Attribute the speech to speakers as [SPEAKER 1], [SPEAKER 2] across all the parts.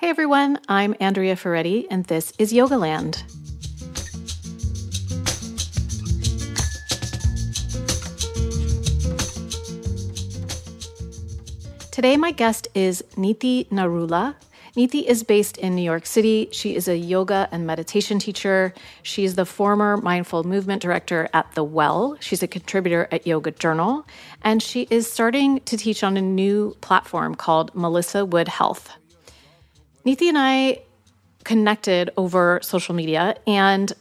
[SPEAKER 1] Hey everyone, I'm Andrea Ferretti, and this is Yogaland. Today, my guest is Neeti Narula. Neeti is based in New York City. She is a yoga and meditation teacher. She is the former mindful movement director at The Well. She's a contributor at Yoga Journal. And she is starting to teach on a new platform called Melissa Wood Health. Neeti and I connected over social media, and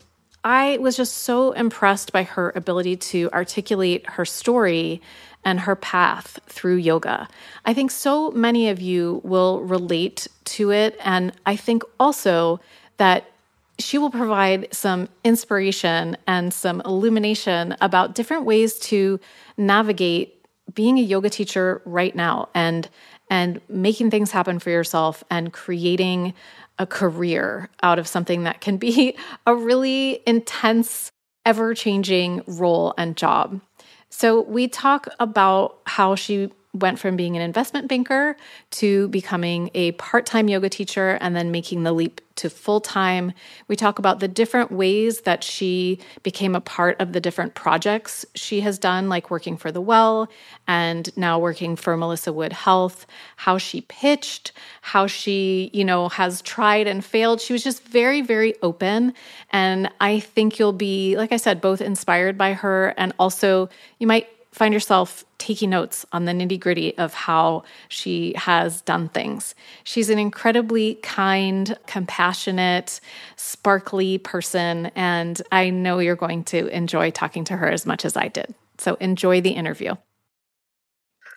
[SPEAKER 1] I was just so impressed by her ability to articulate her story and her path through yoga. I think so many of you will relate to it. And I think also that she will provide some inspiration and some illumination about different ways to navigate being a yoga teacher right now and and making things happen for yourself and creating a career out of something that can be a really intense ever changing role and job. So we talk about how she went from being an investment banker to becoming a part time yoga teacher and then making the leap to full time. We talk about the different ways that she became a part of the different projects she has done, like working for The Well and now working for Melissa Wood Health, how she pitched, how she, you know, has tried and failed. She was just very, very open. And I think you'll be, like I said, both inspired by her and also you might find yourself taking notes on the nitty gritty of how she has done things. She's an incredibly kind, compassionate, sparkly person, and I know you're going to enjoy talking to her as much as I did. So enjoy the interview.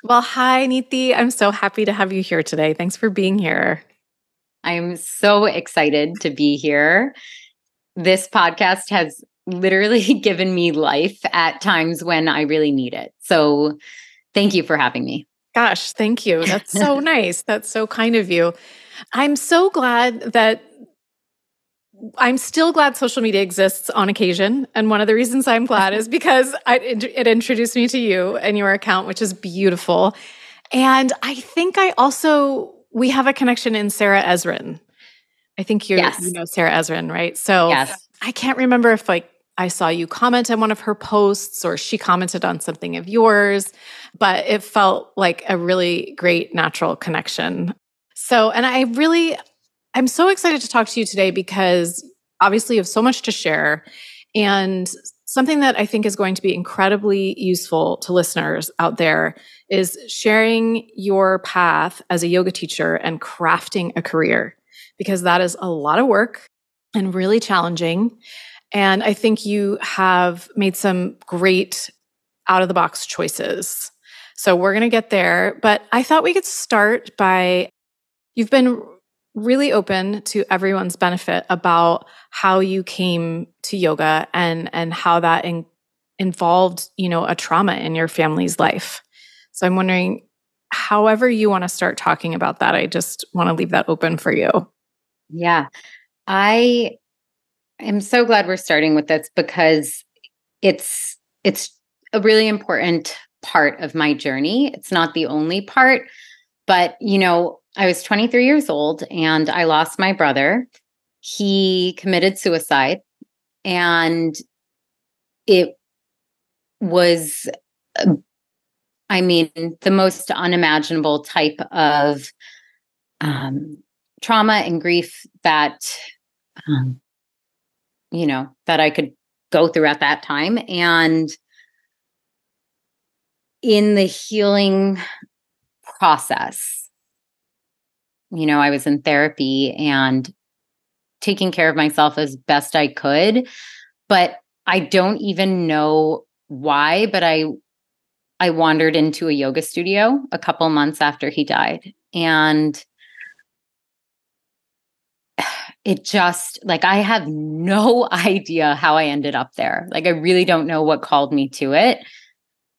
[SPEAKER 1] Well, hi, Neeti. I'm so happy to have you here today. Thanks for being here.
[SPEAKER 2] I'm so excited to be here. This podcast has literally given me life at times when I really need it. So thank you for having me.
[SPEAKER 1] Gosh, thank you. That's so nice. That's so kind of you. I'm so glad that I'm still glad social media exists on occasion. And one of the reasons I'm glad is because I, it introduced me to you and your account, which is beautiful. And I think I also, we have a connection in Sarah Ezrin. I think you yes. you know Sarah Ezrin, right? So yes. I can't remember if like I saw you comment on one of her posts or she commented on something of yours, but it felt like a really great natural connection. So, and I really, I'm so excited to talk to you today because obviously you have so much to share and something that I think is going to be incredibly useful to listeners out there is sharing your path as a yoga teacher and crafting a career because that is a lot of work and really challenging. And I think you have made some great out of the box choices. So we're going to get there. But I thought we could start by you've been really open to everyone's benefit about how you came to yoga and and how that in, involved you know a trauma in your family's life so i'm wondering however you want to start talking about that i just want to leave that open for you
[SPEAKER 2] yeah i I'm so glad we're starting with this because it's it's a really important part of my journey. It's not the only part, but you know, I was 23 years old and I lost my brother. He committed suicide and it was I mean, the most unimaginable type of um, trauma and grief that um, you know, that I could go through at that time. And in the healing process, you know, I was in therapy and taking care of myself as best I could. But I don't even know why, but I I wandered into a yoga studio a couple months after he died. And it just like I have no idea how I ended up there. Like I really don't know what called me to it.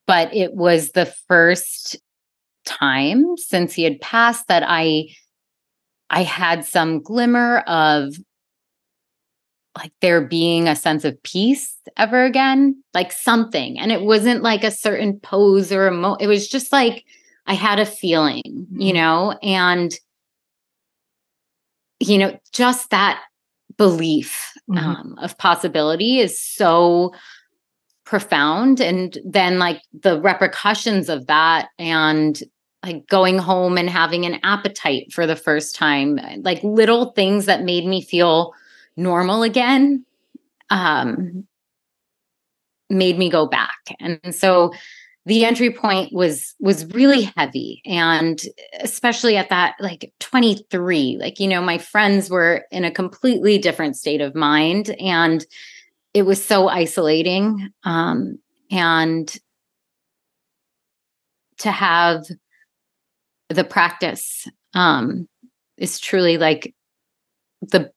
[SPEAKER 2] But it was the first time since he had passed that I I had some glimmer of like there being a sense of peace ever again, like something. And it wasn't like a certain pose or a mo it was just like I had a feeling, you mm-hmm. know, and you know, just that belief mm-hmm. um, of possibility is so profound. And then, like, the repercussions of that and like going home and having an appetite for the first time, like little things that made me feel normal again, um, made me go back. And so the entry point was was really heavy and especially at that like 23 like you know my friends were in a completely different state of mind and it was so isolating um and to have the practice um is truly like the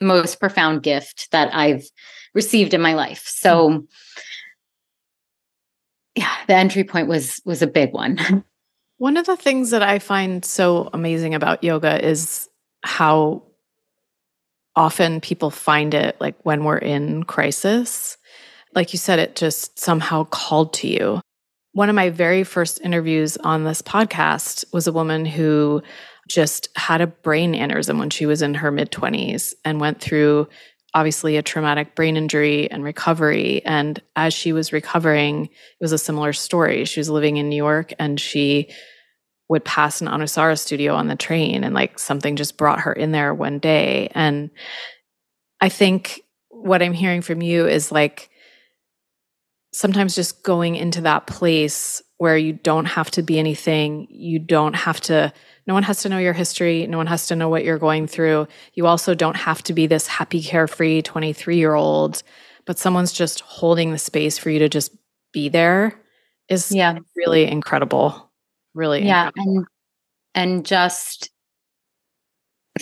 [SPEAKER 2] most profound gift that I've received in my life. So mm-hmm yeah, the entry point was was a big one.
[SPEAKER 1] One of the things that I find so amazing about yoga is how often people find it like when we're in crisis. Like you said, it just somehow called to you. One of my very first interviews on this podcast was a woman who just had a brain aneurysm when she was in her mid 20s and went through obviously a traumatic brain injury and recovery. And as she was recovering, it was a similar story. She was living in New York and she would pass an Anusara studio on the train and like something just brought her in there one day. And I think what I'm hearing from you is like sometimes just going into that place where you don't have to be anything, you don't have to no one has to know your history. No one has to know what you're going through. You also don't have to be this happy, carefree 23 year old, but someone's just holding the space for you to just be there is yeah. really incredible. Really
[SPEAKER 2] yeah,
[SPEAKER 1] incredible.
[SPEAKER 2] And and just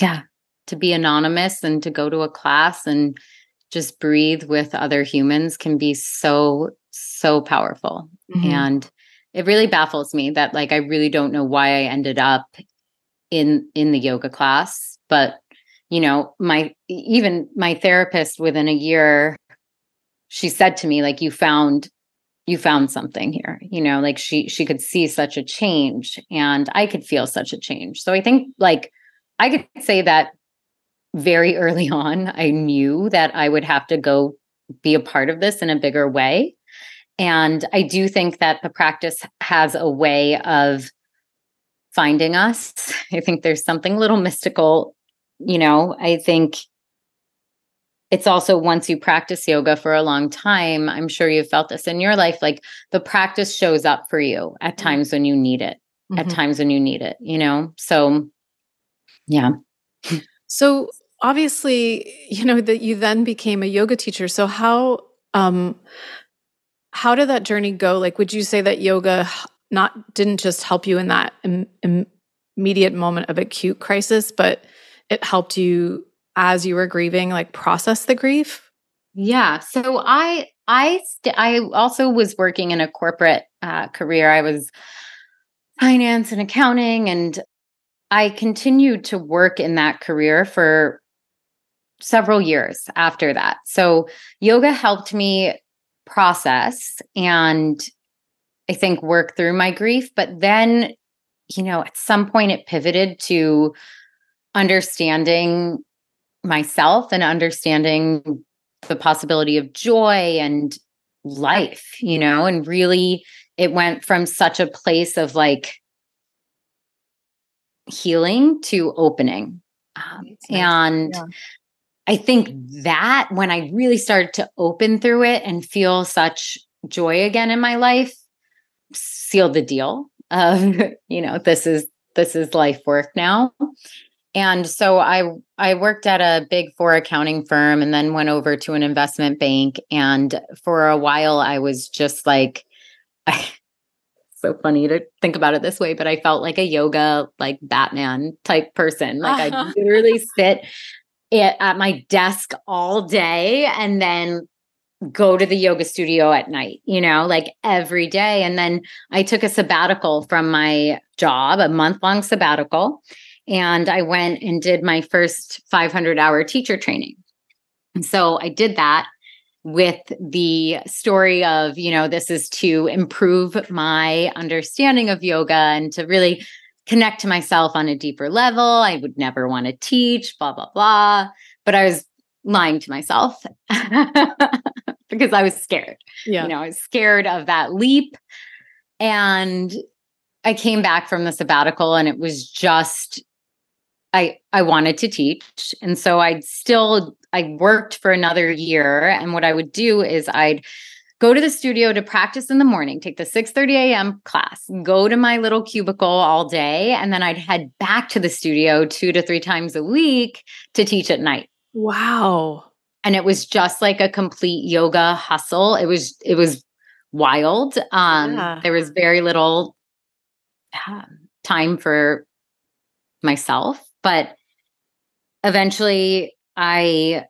[SPEAKER 2] yeah, to be anonymous and to go to a class and just breathe with other humans can be so so powerful. Mm-hmm. And it really baffles me that like I really don't know why I ended up in in the yoga class but you know my even my therapist within a year she said to me like you found you found something here you know like she she could see such a change and i could feel such a change. So i think like i could say that very early on i knew that i would have to go be a part of this in a bigger way and i do think that the practice has a way of finding us. I think there's something a little mystical, you know, I think it's also once you practice yoga for a long time, I'm sure you've felt this in your life like the practice shows up for you at mm-hmm. times when you need it, mm-hmm. at times when you need it, you know? So yeah.
[SPEAKER 1] So obviously, you know that you then became a yoga teacher. So how um how did that journey go? Like would you say that yoga not didn't just help you in that Im- immediate moment of acute crisis, but it helped you as you were grieving, like process the grief.
[SPEAKER 2] Yeah. So I I st- I also was working in a corporate uh, career. I was finance and accounting, and I continued to work in that career for several years after that. So yoga helped me process and I think, work through my grief. But then, you know, at some point it pivoted to understanding myself and understanding the possibility of joy and life, you know, and really it went from such a place of like healing to opening. Um, and yeah. I think mm-hmm. that when I really started to open through it and feel such joy again in my life, sealed the deal of you know this is this is life work now. And so i i worked at a big four accounting firm and then went over to an investment bank. And for a while i was just like I, so funny to think about it this way but i felt like a yoga like batman type person. Like i literally sit at, at my desk all day and then go to the yoga studio at night, you know, like every day. And then I took a sabbatical from my job, a month long sabbatical. And I went and did my first 500 hour teacher training. And so I did that with the story of, you know, this is to improve my understanding of yoga and to really connect to myself on a deeper level. I would never want to teach, blah, blah, blah. But I was lying to myself because I was scared. Yeah. You know, I was scared of that leap. And I came back from the sabbatical and it was just I I wanted to teach. And so I'd still I worked for another year and what I would do is I'd go to the studio to practice in the morning, take the 6:30 a.m. class, go to my little cubicle all day and then I'd head back to the studio 2 to 3 times a week to teach at night.
[SPEAKER 1] Wow.
[SPEAKER 2] And it was just like a complete yoga hustle. It was it was wild. Um yeah. there was very little um, time for myself, but eventually I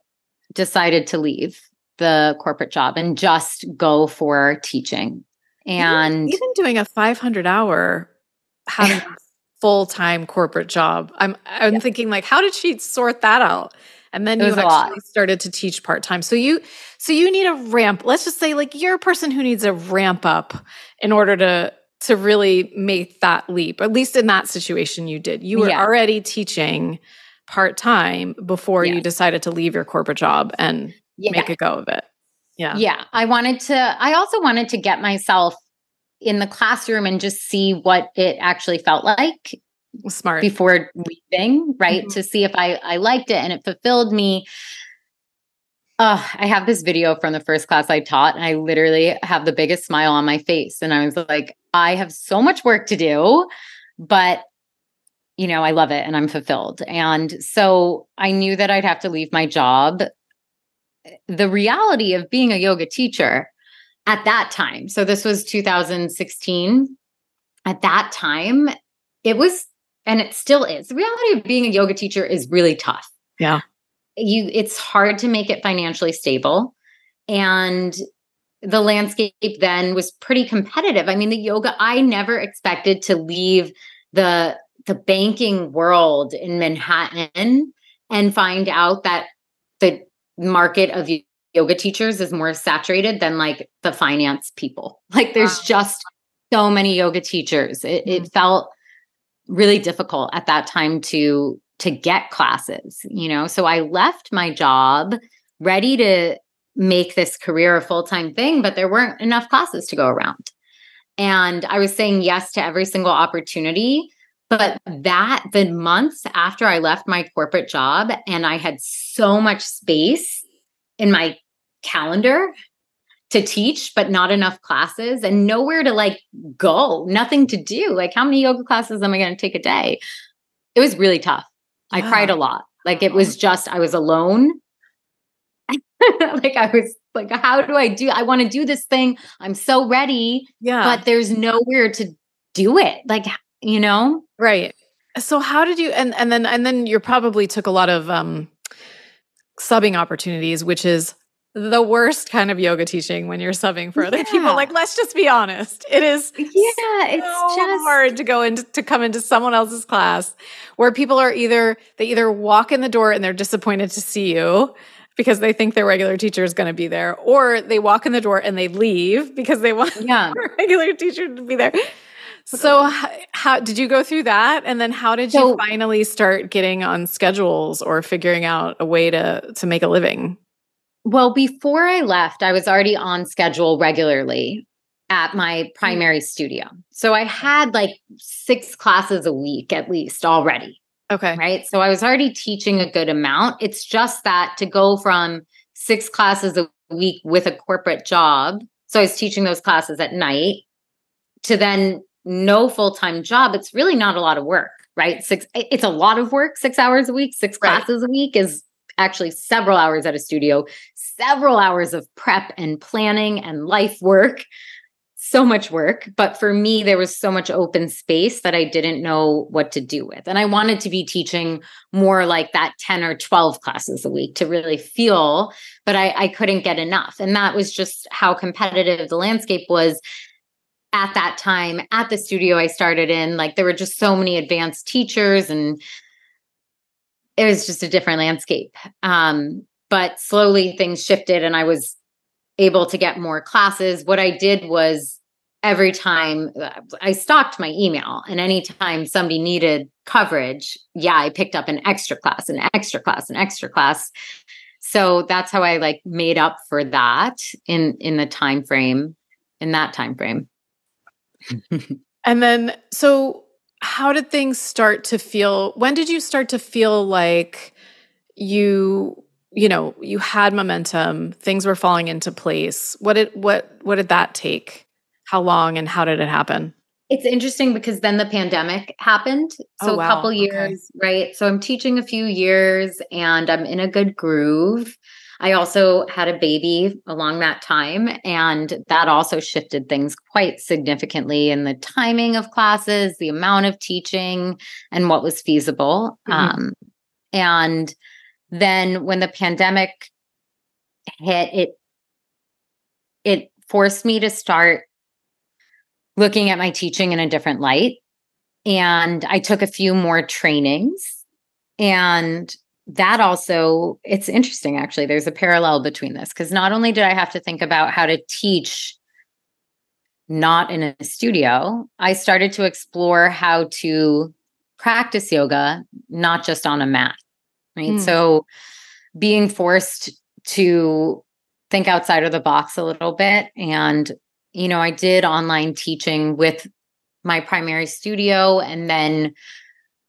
[SPEAKER 2] decided to leave the corporate job and just go for teaching. And
[SPEAKER 1] even, even doing a 500 hour having a full-time corporate job. I'm I'm yeah. thinking like how did she sort that out? And then you actually started to teach part-time. So you so you need a ramp. Let's just say like you're a person who needs a ramp up in order to to really make that leap. At least in that situation you did. You were yeah. already teaching part-time before yes. you decided to leave your corporate job and yeah. make a go of it. Yeah.
[SPEAKER 2] Yeah. I wanted to, I also wanted to get myself in the classroom and just see what it actually felt like.
[SPEAKER 1] Smart.
[SPEAKER 2] Before leaving, right? Mm-hmm. To see if I, I liked it and it fulfilled me. oh I have this video from the first class I taught, and I literally have the biggest smile on my face. And I was like, I have so much work to do, but you know, I love it and I'm fulfilled. And so I knew that I'd have to leave my job the reality of being a yoga teacher at that time, so this was 2016, at that time, it was, and it still is, the reality of being a yoga teacher is really tough.
[SPEAKER 1] Yeah.
[SPEAKER 2] You, it's hard to make it financially stable. And the landscape then was pretty competitive. I mean, the yoga, I never expected to leave the the banking world in Manhattan and find out that the market of yoga teachers is more saturated than like the finance people. Like there's wow. just so many yoga teachers. It, mm-hmm. it felt really difficult at that time to to get classes, you know. So I left my job ready to make this career a full-time thing, but there weren't enough classes to go around. And I was saying yes to every single opportunity. But that the months after I left my corporate job and I had so much space in my calendar to teach, but not enough classes and nowhere to like go, nothing to do. Like, how many yoga classes am I going to take a day? It was really tough. I cried a lot. Like, it was just, I was alone. like, I was like, how do I do? I want to do this thing. I'm so ready. Yeah. But there's nowhere to do it. Like, you know?
[SPEAKER 1] Right. So how did you and and then and then you probably took a lot of um subbing opportunities, which is the worst kind of yoga teaching when you're subbing for other yeah. people. Like, let's just be honest. It is
[SPEAKER 2] yeah, so it's just
[SPEAKER 1] hard to go into to come into someone else's class where people are either they either walk in the door and they're disappointed to see you because they think their regular teacher is going to be there, or they walk in the door and they leave because they want yeah. their regular teacher to be there. So how did you go through that and then how did you so, finally start getting on schedules or figuring out a way to to make a living?
[SPEAKER 2] Well, before I left, I was already on schedule regularly at my primary mm. studio. So I had like 6 classes a week at least already.
[SPEAKER 1] Okay.
[SPEAKER 2] Right? So I was already teaching a good amount. It's just that to go from 6 classes a week with a corporate job, so I was teaching those classes at night to then no full-time job, it's really not a lot of work, right? Six it's a lot of work, 6 hours a week, 6 right. classes a week is actually several hours at a studio, several hours of prep and planning and life work. So much work, but for me there was so much open space that I didn't know what to do with. And I wanted to be teaching more like that 10 or 12 classes a week to really feel, but I, I couldn't get enough. And that was just how competitive the landscape was at that time at the studio I started in, like there were just so many advanced teachers and it was just a different landscape. Um, but slowly things shifted and I was able to get more classes. What I did was every time uh, I stocked my email and anytime somebody needed coverage, yeah, I picked up an extra class, an extra class, an extra class. So that's how I like made up for that in in the time frame in that time frame.
[SPEAKER 1] and then so how did things start to feel when did you start to feel like you you know you had momentum things were falling into place? What did what what did that take? How long and how did it happen?
[SPEAKER 2] It's interesting because then the pandemic happened. Oh, so oh, wow. a couple years okay. right? So i'm teaching a few years and i'm in a good groove i also had a baby along that time and that also shifted things quite significantly in the timing of classes the amount of teaching and what was feasible mm-hmm. um, and then when the pandemic hit it it forced me to start looking at my teaching in a different light and i took a few more trainings and that also it's interesting actually there's a parallel between this because not only did i have to think about how to teach not in a studio i started to explore how to practice yoga not just on a mat right? Mm. So being forced to think outside of the box a little bit. And, you know, I did online teaching with my primary studio and then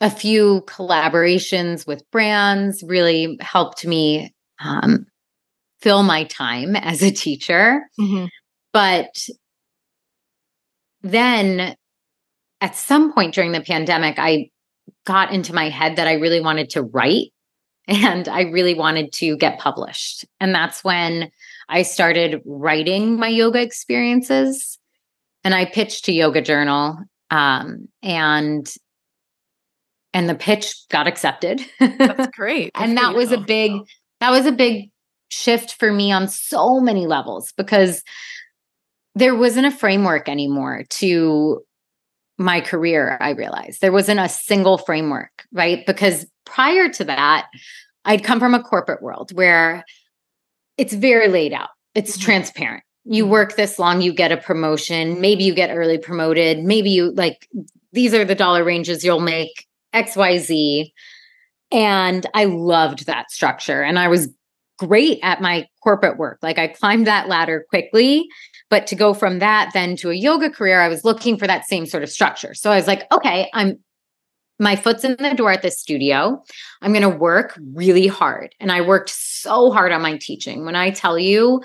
[SPEAKER 2] a few collaborations with brands really helped me um, fill my time as a teacher. Mm-hmm. But then at some point during the pandemic, I got into my head that I really wanted to write and I really wanted to get published. And that's when I started writing my yoga experiences. And I pitched to Yoga Journal, um, and and the pitch got accepted.
[SPEAKER 1] That's great.
[SPEAKER 2] and that was a big that was a big shift for me on so many levels because there wasn't a framework anymore to my career, I realized. There wasn't a single framework, right? Because prior to that, I'd come from a corporate world where it's very laid out, it's mm-hmm. transparent. You mm-hmm. work this long, you get a promotion. Maybe you get early promoted. Maybe you like, these are the dollar ranges you'll make XYZ. And I loved that structure. And I was great at my corporate work. Like I climbed that ladder quickly. But to go from that then to a yoga career, I was looking for that same sort of structure. So I was like, okay, I'm my foot's in the door at this studio. I'm going to work really hard. And I worked so hard on my teaching. When I tell you,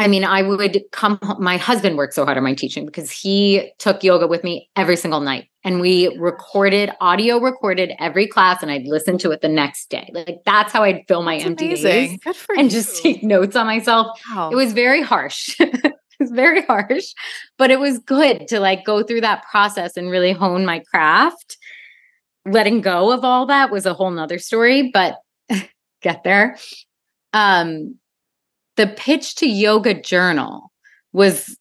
[SPEAKER 2] I mean, I would come, my husband worked so hard on my teaching because he took yoga with me every single night. And we recorded, audio recorded every class, and I'd listen to it the next day. Like that's how I'd fill my that's empty days and you. just take notes on myself. Wow. It was very harsh. it was very harsh, but it was good to like go through that process and really hone my craft letting go of all that was a whole nother story, but get there. Um, the pitch to Yoga Journal was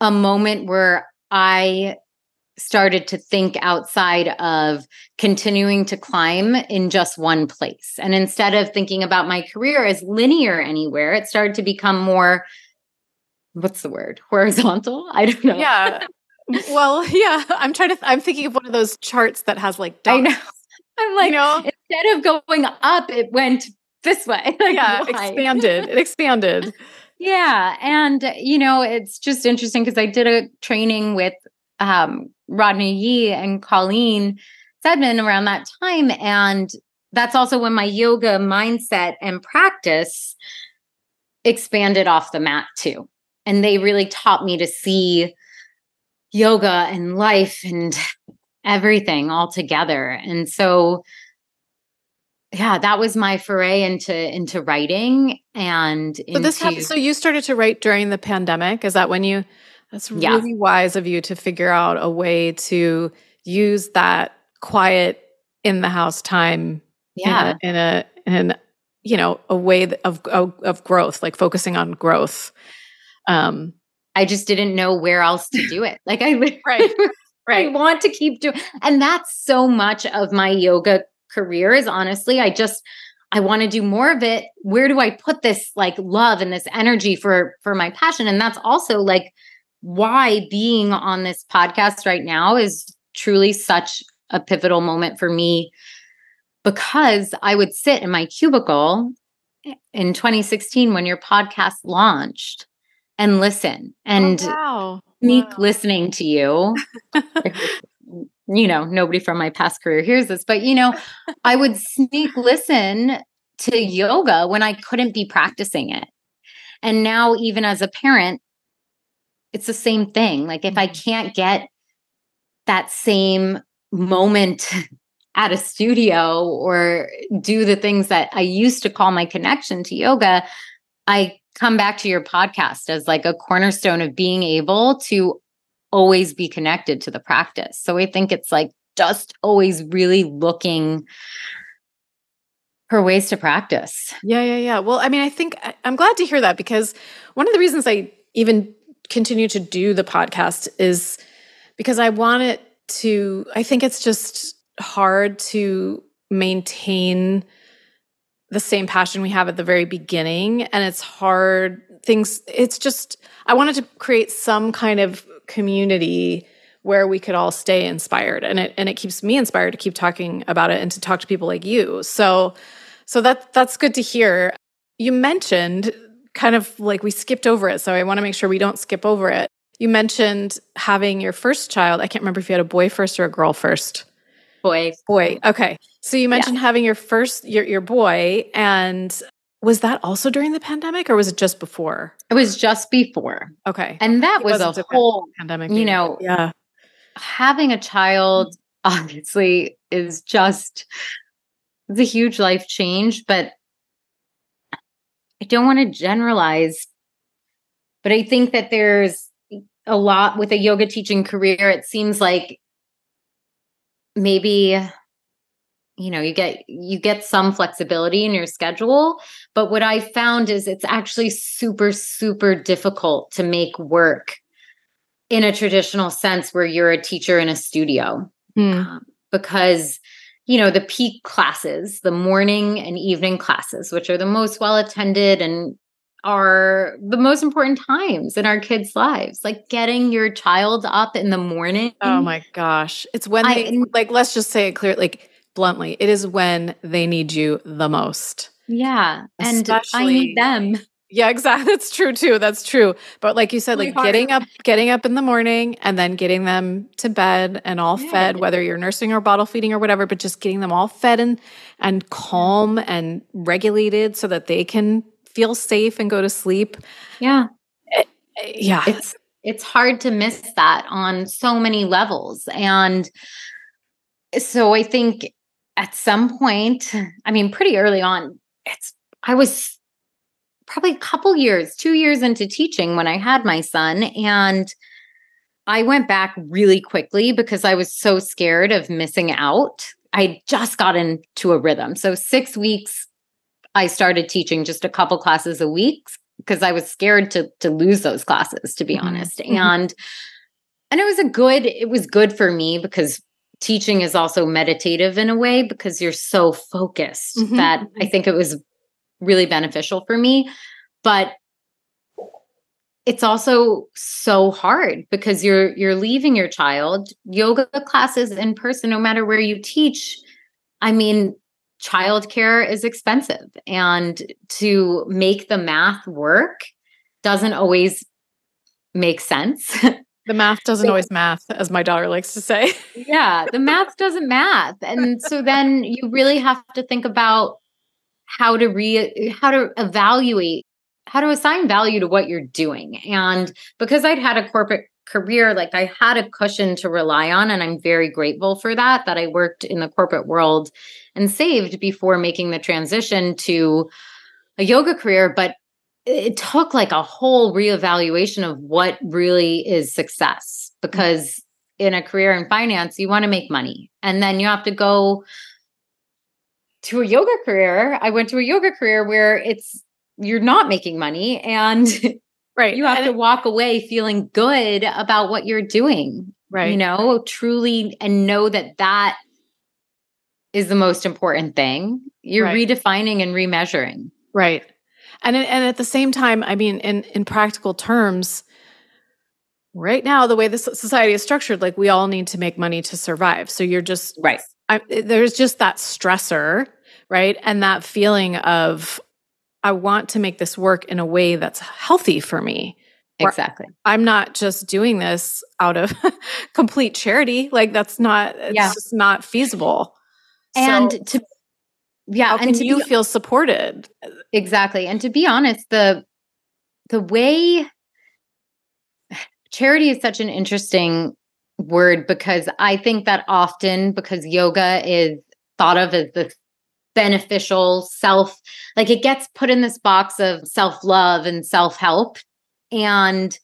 [SPEAKER 2] a moment where I started to think outside of continuing to climb in just one place. And instead of thinking about my career as linear anywhere, it started to become more what's the word? Horizontal? I don't know.
[SPEAKER 1] Yeah. well, yeah, I'm trying to. Th- I'm thinking of one of those charts that has like. Dots. I know.
[SPEAKER 2] I'm like, you know? instead of going up, it went this way.
[SPEAKER 1] Like, yeah, why? expanded. It expanded.
[SPEAKER 2] yeah, and you know, it's just interesting because I did a training with um, Rodney Yee and Colleen Saidman around that time, and that's also when my yoga mindset and practice expanded off the mat too. And they really taught me to see yoga and life and everything all together. And so yeah, that was my foray into into writing and
[SPEAKER 1] into, so this happened, so you started to write during the pandemic. Is that when you that's really yeah. wise of you to figure out a way to use that quiet in the house time
[SPEAKER 2] yeah
[SPEAKER 1] in a in a, in you know a way of, of of growth like focusing on growth
[SPEAKER 2] um I just didn't know where else to do it. Like I right. Right. I want to keep doing and that's so much of my yoga career is honestly I just I want to do more of it. Where do I put this like love and this energy for for my passion? And that's also like why being on this podcast right now is truly such a pivotal moment for me because I would sit in my cubicle in 2016 when your podcast launched and listen and oh, wow. sneak wow. listening to you. you know, nobody from my past career hears this, but you know, I would sneak listen to yoga when I couldn't be practicing it. And now, even as a parent, it's the same thing. Like, if I mm-hmm. can't get that same moment at a studio or do the things that I used to call my connection to yoga, I come back to your podcast as like a cornerstone of being able to always be connected to the practice. So I think it's like just always really looking for ways to practice.
[SPEAKER 1] Yeah, yeah, yeah. Well, I mean, I think I'm glad to hear that because one of the reasons I even continue to do the podcast is because I want it to, I think it's just hard to maintain the same passion we have at the very beginning. And it's hard, things, it's just, I wanted to create some kind of community where we could all stay inspired. And it and it keeps me inspired to keep talking about it and to talk to people like you. So so that that's good to hear. You mentioned kind of like we skipped over it so i want to make sure we don't skip over it. You mentioned having your first child. I can't remember if you had a boy first or a girl first.
[SPEAKER 2] Boy.
[SPEAKER 1] Boy okay. So you mentioned yeah. having your first your your boy and was that also during the pandemic or was it just before?
[SPEAKER 2] It was just before.
[SPEAKER 1] Okay.
[SPEAKER 2] And that it was a whole pandemic. You know,
[SPEAKER 1] yeah.
[SPEAKER 2] Having a child obviously is just it's a huge life change, but I don't want to generalize. But I think that there's a lot with a yoga teaching career. It seems like maybe you know you get you get some flexibility in your schedule but what i found is it's actually super super difficult to make work in a traditional sense where you're a teacher in a studio mm. um, because you know the peak classes the morning and evening classes which are the most well attended and are the most important times in our kids' lives. Like getting your child up in the morning.
[SPEAKER 1] Oh my gosh. It's when they I, like let's just say it clear like bluntly, it is when they need you the most.
[SPEAKER 2] Yeah. And I need them.
[SPEAKER 1] Yeah, exactly. That's true too. That's true. But like you said, really like hard. getting up, getting up in the morning and then getting them to bed and all yeah. fed, whether you're nursing or bottle feeding or whatever, but just getting them all fed and and calm and regulated so that they can feel safe and go to sleep.
[SPEAKER 2] Yeah.
[SPEAKER 1] It, eh, yeah.
[SPEAKER 2] It's it's hard to miss that on so many levels. And so I think at some point, I mean, pretty early on, it's, I was probably a couple years, two years into teaching when I had my son. And I went back really quickly because I was so scared of missing out. I just got into a rhythm. So, six weeks, I started teaching just a couple classes a week because I was scared to to lose those classes, to be mm-hmm. honest. Mm-hmm. And and it was a good, it was good for me because teaching is also meditative in a way because you're so focused mm-hmm. that I think it was really beneficial for me. But it's also so hard because you're you're leaving your child yoga classes in person no matter where you teach i mean childcare is expensive and to make the math work doesn't always make sense
[SPEAKER 1] The math doesn't always math, as my daughter likes to say.
[SPEAKER 2] yeah, the math doesn't math. And so then you really have to think about how to re how to evaluate how to assign value to what you're doing. And because I'd had a corporate career, like I had a cushion to rely on. And I'm very grateful for that, that I worked in the corporate world and saved before making the transition to a yoga career. But it took like a whole reevaluation of what really is success because mm-hmm. in a career in finance you want to make money and then you have to go to a yoga career. I went to a yoga career where it's you're not making money and
[SPEAKER 1] right
[SPEAKER 2] you have and to walk away feeling good about what you're doing
[SPEAKER 1] right.
[SPEAKER 2] you know truly and know that that is the most important thing. You're right. redefining and remeasuring.
[SPEAKER 1] Right and and at the same time, I mean, in in practical terms, right now the way the society is structured like we all need to make money to survive. So you're just
[SPEAKER 2] right.
[SPEAKER 1] I, there's just that stressor right? And that feeling of i want to make this work in a way that's healthy for me.
[SPEAKER 2] Exactly.
[SPEAKER 1] I'm not just doing this out of complete charity. Like that's not it's yeah. just not feasible.
[SPEAKER 2] And so, to yeah
[SPEAKER 1] and to you be, feel supported
[SPEAKER 2] exactly and to be honest the the way charity is such an interesting word because I think that often because yoga is thought of as the beneficial self, like it gets put in this box of self love and self help. And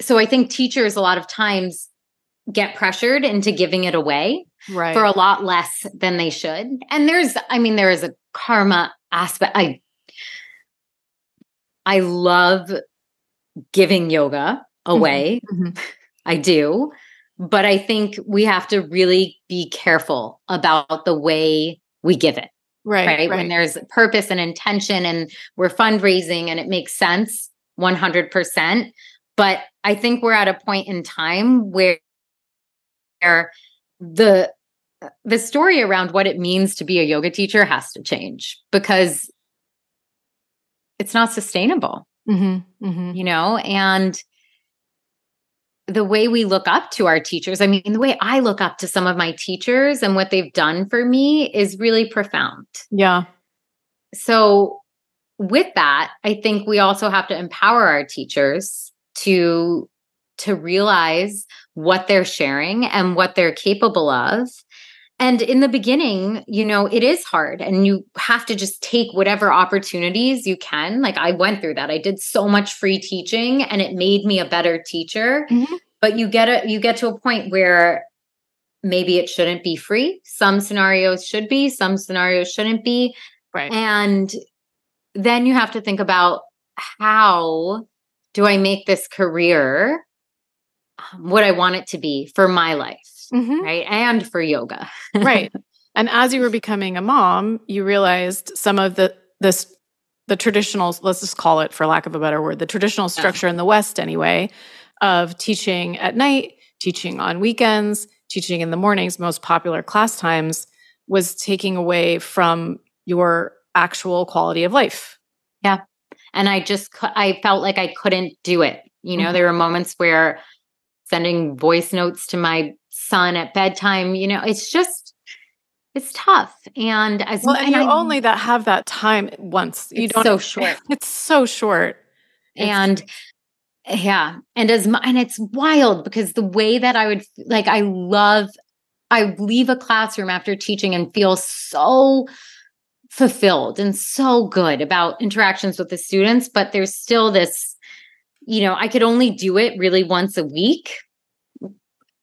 [SPEAKER 2] so I think teachers a lot of times get pressured into giving it away
[SPEAKER 1] right.
[SPEAKER 2] for a lot less than they should. And there's, I mean, there is a karma aspect. I, I love giving yoga Mm-hmm. away. Mm-hmm. I do. But I think we have to really be careful about the way we give it.
[SPEAKER 1] Right,
[SPEAKER 2] right. Right. When there's purpose and intention and we're fundraising and it makes sense 100%. But I think we're at a point in time where, where the the story around what it means to be a yoga teacher has to change because it's not sustainable. Mm-hmm, mm-hmm. You know, and the way we look up to our teachers, I mean, the way I look up to some of my teachers and what they've done for me is really profound.
[SPEAKER 1] Yeah.
[SPEAKER 2] So, with that, I think we also have to empower our teachers to to realize what they're sharing and what they're capable of. And in the beginning, you know, it is hard and you have to just take whatever opportunities you can. Like I went through that. I did so much free teaching and it made me a better teacher. Mm-hmm. But you get a you get to a point where maybe it shouldn't be free. Some scenarios should be, some scenarios shouldn't be.
[SPEAKER 1] Right.
[SPEAKER 2] And then you have to think about how do I make this career what I want it to be for my life? mm-hmm. right? And for yoga.
[SPEAKER 1] right. And as you were becoming a mom, you realized some of the this the traditional, let's just call it for lack of a better word, the traditional structure yeah. in the West anyway, of teaching at night, teaching on weekends, teaching in the mornings, most popular class times, was taking away from your actual quality of life.
[SPEAKER 2] Yeah. And I just, I felt like I couldn't do it. You know, mm-hmm. there were moments where sending voice notes to my son at bedtime. You know, it's just it's tough. And as
[SPEAKER 1] well, and, and you I, only that have that time once. You don't
[SPEAKER 2] so short.
[SPEAKER 1] It's so short.
[SPEAKER 2] And it's, yeah, and as my, and it's wild because the way that I would like, I love. I leave a classroom after teaching and feel so fulfilled and so good about interactions with the students, but there's still this, you know, I could only do it really once a week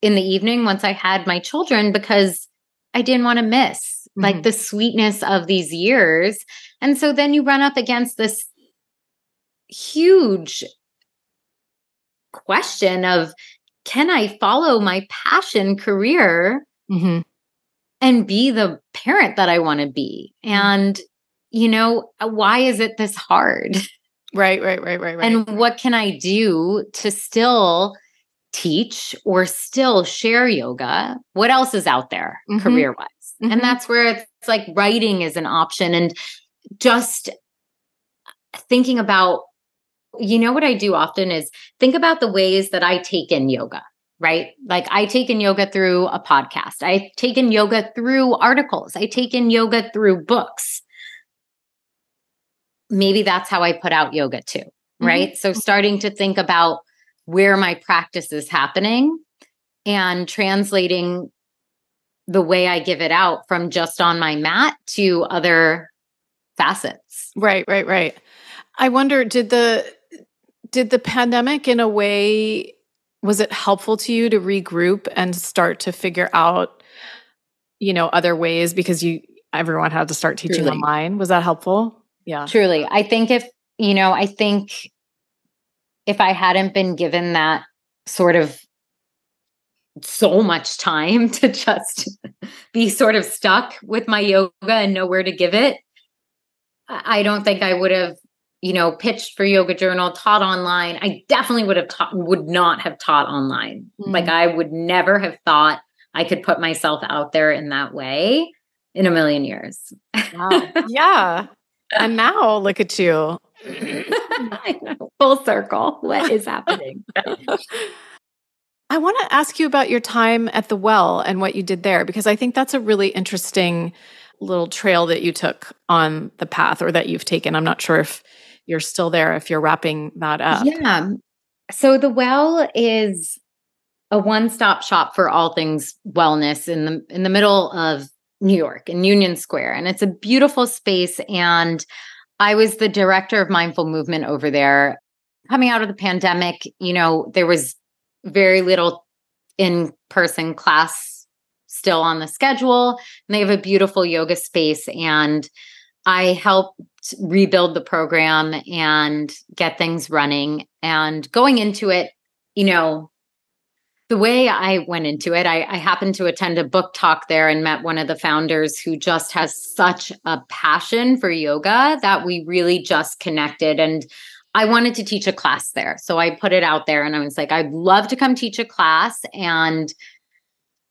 [SPEAKER 2] in the evening once I had my children because I didn't want to miss mm-hmm. like the sweetness of these years. And so then you run up against this huge question of can I follow my passion career mm-hmm. and be the parent that I want to be? Mm-hmm. And, you know, why is it this hard?
[SPEAKER 1] Right, right, right, right, right.
[SPEAKER 2] And what can I do to still teach or still share yoga, what else is out there mm-hmm. career wise? Mm-hmm. And that's where it's like writing is an option and just thinking about, you know, what I do often is think about the ways that I take in yoga. Right. Like I take in yoga through a podcast. I take in yoga through articles. I take in yoga through books. Maybe that's how I put out yoga too. Mm-hmm. Right. Mm-hmm. So starting to think about where my practice is happening and translating the way I give it out from just on my mat to other facets.
[SPEAKER 1] Right, right, right. I wonder did the did the pandemic in a way was it helpful to you to regroup and start to figure out you know other ways because you everyone had to start teaching Truly. online was that helpful
[SPEAKER 2] yeah Truly. I think if you know I think if I hadn't been given that sort of so much time to just be sort of stuck with my yoga and know where to give it, I don't think I would have you know, pitched for Yoga Journal, taught online. I definitely would have taught, would not have taught online. Mm. Like I would never have thought I could put myself out there in that way in a million years.
[SPEAKER 1] Wow. yeah. And now look at you.
[SPEAKER 2] Full circle. What is happening?
[SPEAKER 1] I want to ask you about your time at the well and what you did there, because I think that's a really interesting little trail that you took on the path or that you've taken. I'm not sure if you're still there, if you're wrapping that up.
[SPEAKER 2] Yeah. So the well is a one-stop shop for all things wellness in the in the middle of New York in Union Square. And it's a beautiful space. And I was the director of mindful movement over there. Coming out of the pandemic, you know, there was very little in person class still on the schedule. And they have a beautiful yoga space. And I helped rebuild the program and get things running. And going into it, you know, the way I went into it, I, I, happened to attend a book talk there and met one of the founders who just has such a passion for yoga that we really just connected. And I wanted to teach a class there. So I put it out there and I was like, I'd love to come teach a class and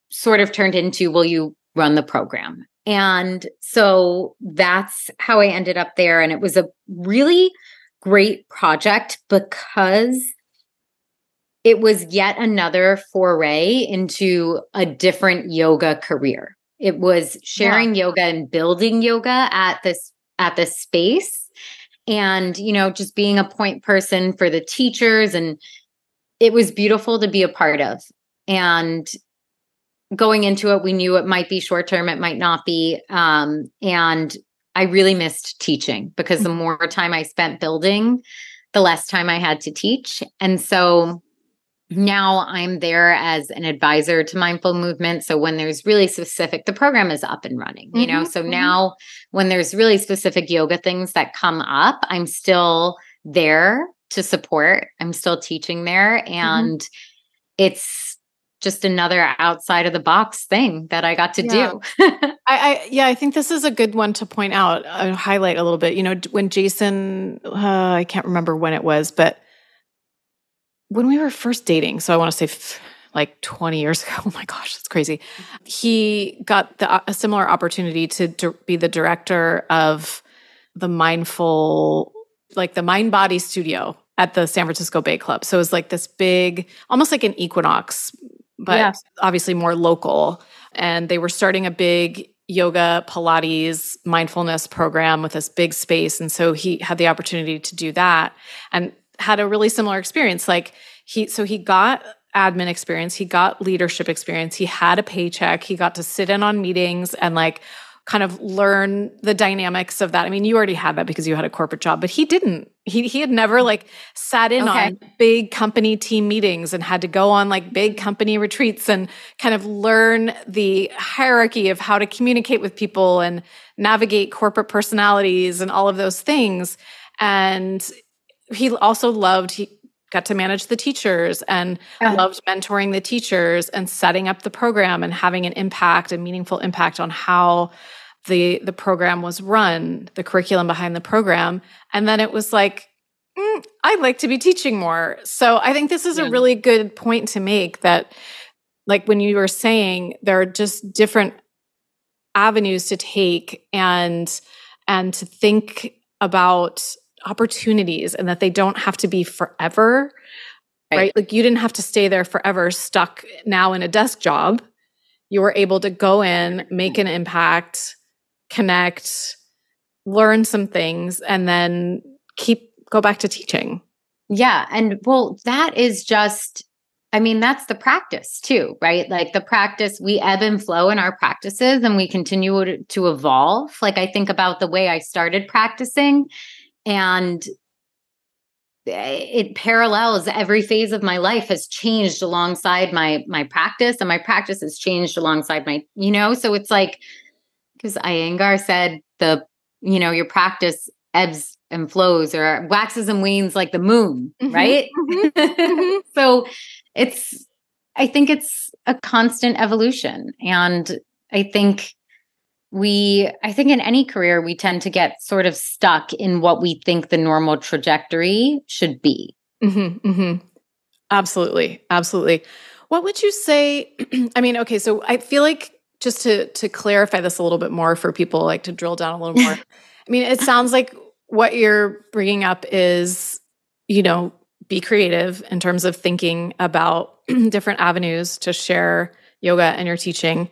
[SPEAKER 2] sort of turned into, will you run the program? And so that's how I ended up there. And it was a really great project because it was yet another foray into a different yoga career. It was sharing yeah. yoga and building yoga at this at this space and you know just being a point person for the teachers and it was beautiful to be a part of and going into it we knew it might be short term it might not be um, and i really missed teaching because the mm-hmm. more time i spent building the less time i had to teach and so now I'm there as an advisor to mindful movement. So when there's really specific, the program is up and running, you mm-hmm, know. So mm-hmm. now when there's really specific yoga things that come up, I'm still there to support. I'm still teaching there. Mm-hmm. And mm-hmm. it's just another outside of the box thing that I got to yeah. do.
[SPEAKER 1] I, I, yeah, I think this is a good one to point out, uh, highlight a little bit. You know, when Jason, uh, I can't remember when it was, but when we were first dating, so I want to say like 20 years ago. Oh my gosh, that's crazy. He got the, uh, a similar opportunity to, be the director of the mindful, like the Mind Body Studio at the San Francisco Bay Club. So it was like this big, almost like an Equinox, but obviously more local. And they were starting a big yoga, Pilates, mindfulness program with this big space. And so he had the opportunity to do that. And had a really similar experience. Like he, so he got admin experience, he got leadership experience, he had a paycheck, he got to sit in on meetings and like kind of learn the dynamics of that. I mean, you already had that because you had a corporate job, but he didn't. He he had never mm-hmm. like sat in okay. on big company team meetings and had to go on like big company retreats and kind of learn the hierarchy of how to communicate with people and navigate corporate personalities and all of those things. And he also loved he got to manage the teachers and yeah. loved mentoring the teachers and setting up the program and having an impact a meaningful impact on how the the program was run the curriculum behind the program and then it was like mm, i'd like to be teaching more so i think this is yeah. a really good point to make that like when you were saying there are just different avenues to take and and to think about opportunities and that they don't have to be forever. Right. right. Like you didn't have to stay there forever, stuck now in a desk job. You were able to go in, make an impact, connect, learn some things, and then keep go back to teaching.
[SPEAKER 2] Yeah. And well, that is just, I mean, that's the practice too, right? Like the practice, we ebb and flow in our practices and we continue to evolve. Like I think about the way I started practicing and it parallels every phase of my life has changed alongside my my practice and my practice has changed alongside my you know so it's like because Iyengar said the you know your practice ebbs and flows or waxes and wanes like the moon mm-hmm, right mm-hmm, mm-hmm. so it's i think it's a constant evolution and i think we i think in any career we tend to get sort of stuck in what we think the normal trajectory should be.
[SPEAKER 1] Mm-hmm, mm-hmm. absolutely absolutely. What would you say i mean okay so i feel like just to to clarify this a little bit more for people like to drill down a little more. I mean it sounds like what you're bringing up is you know be creative in terms of thinking about different avenues to share yoga and your teaching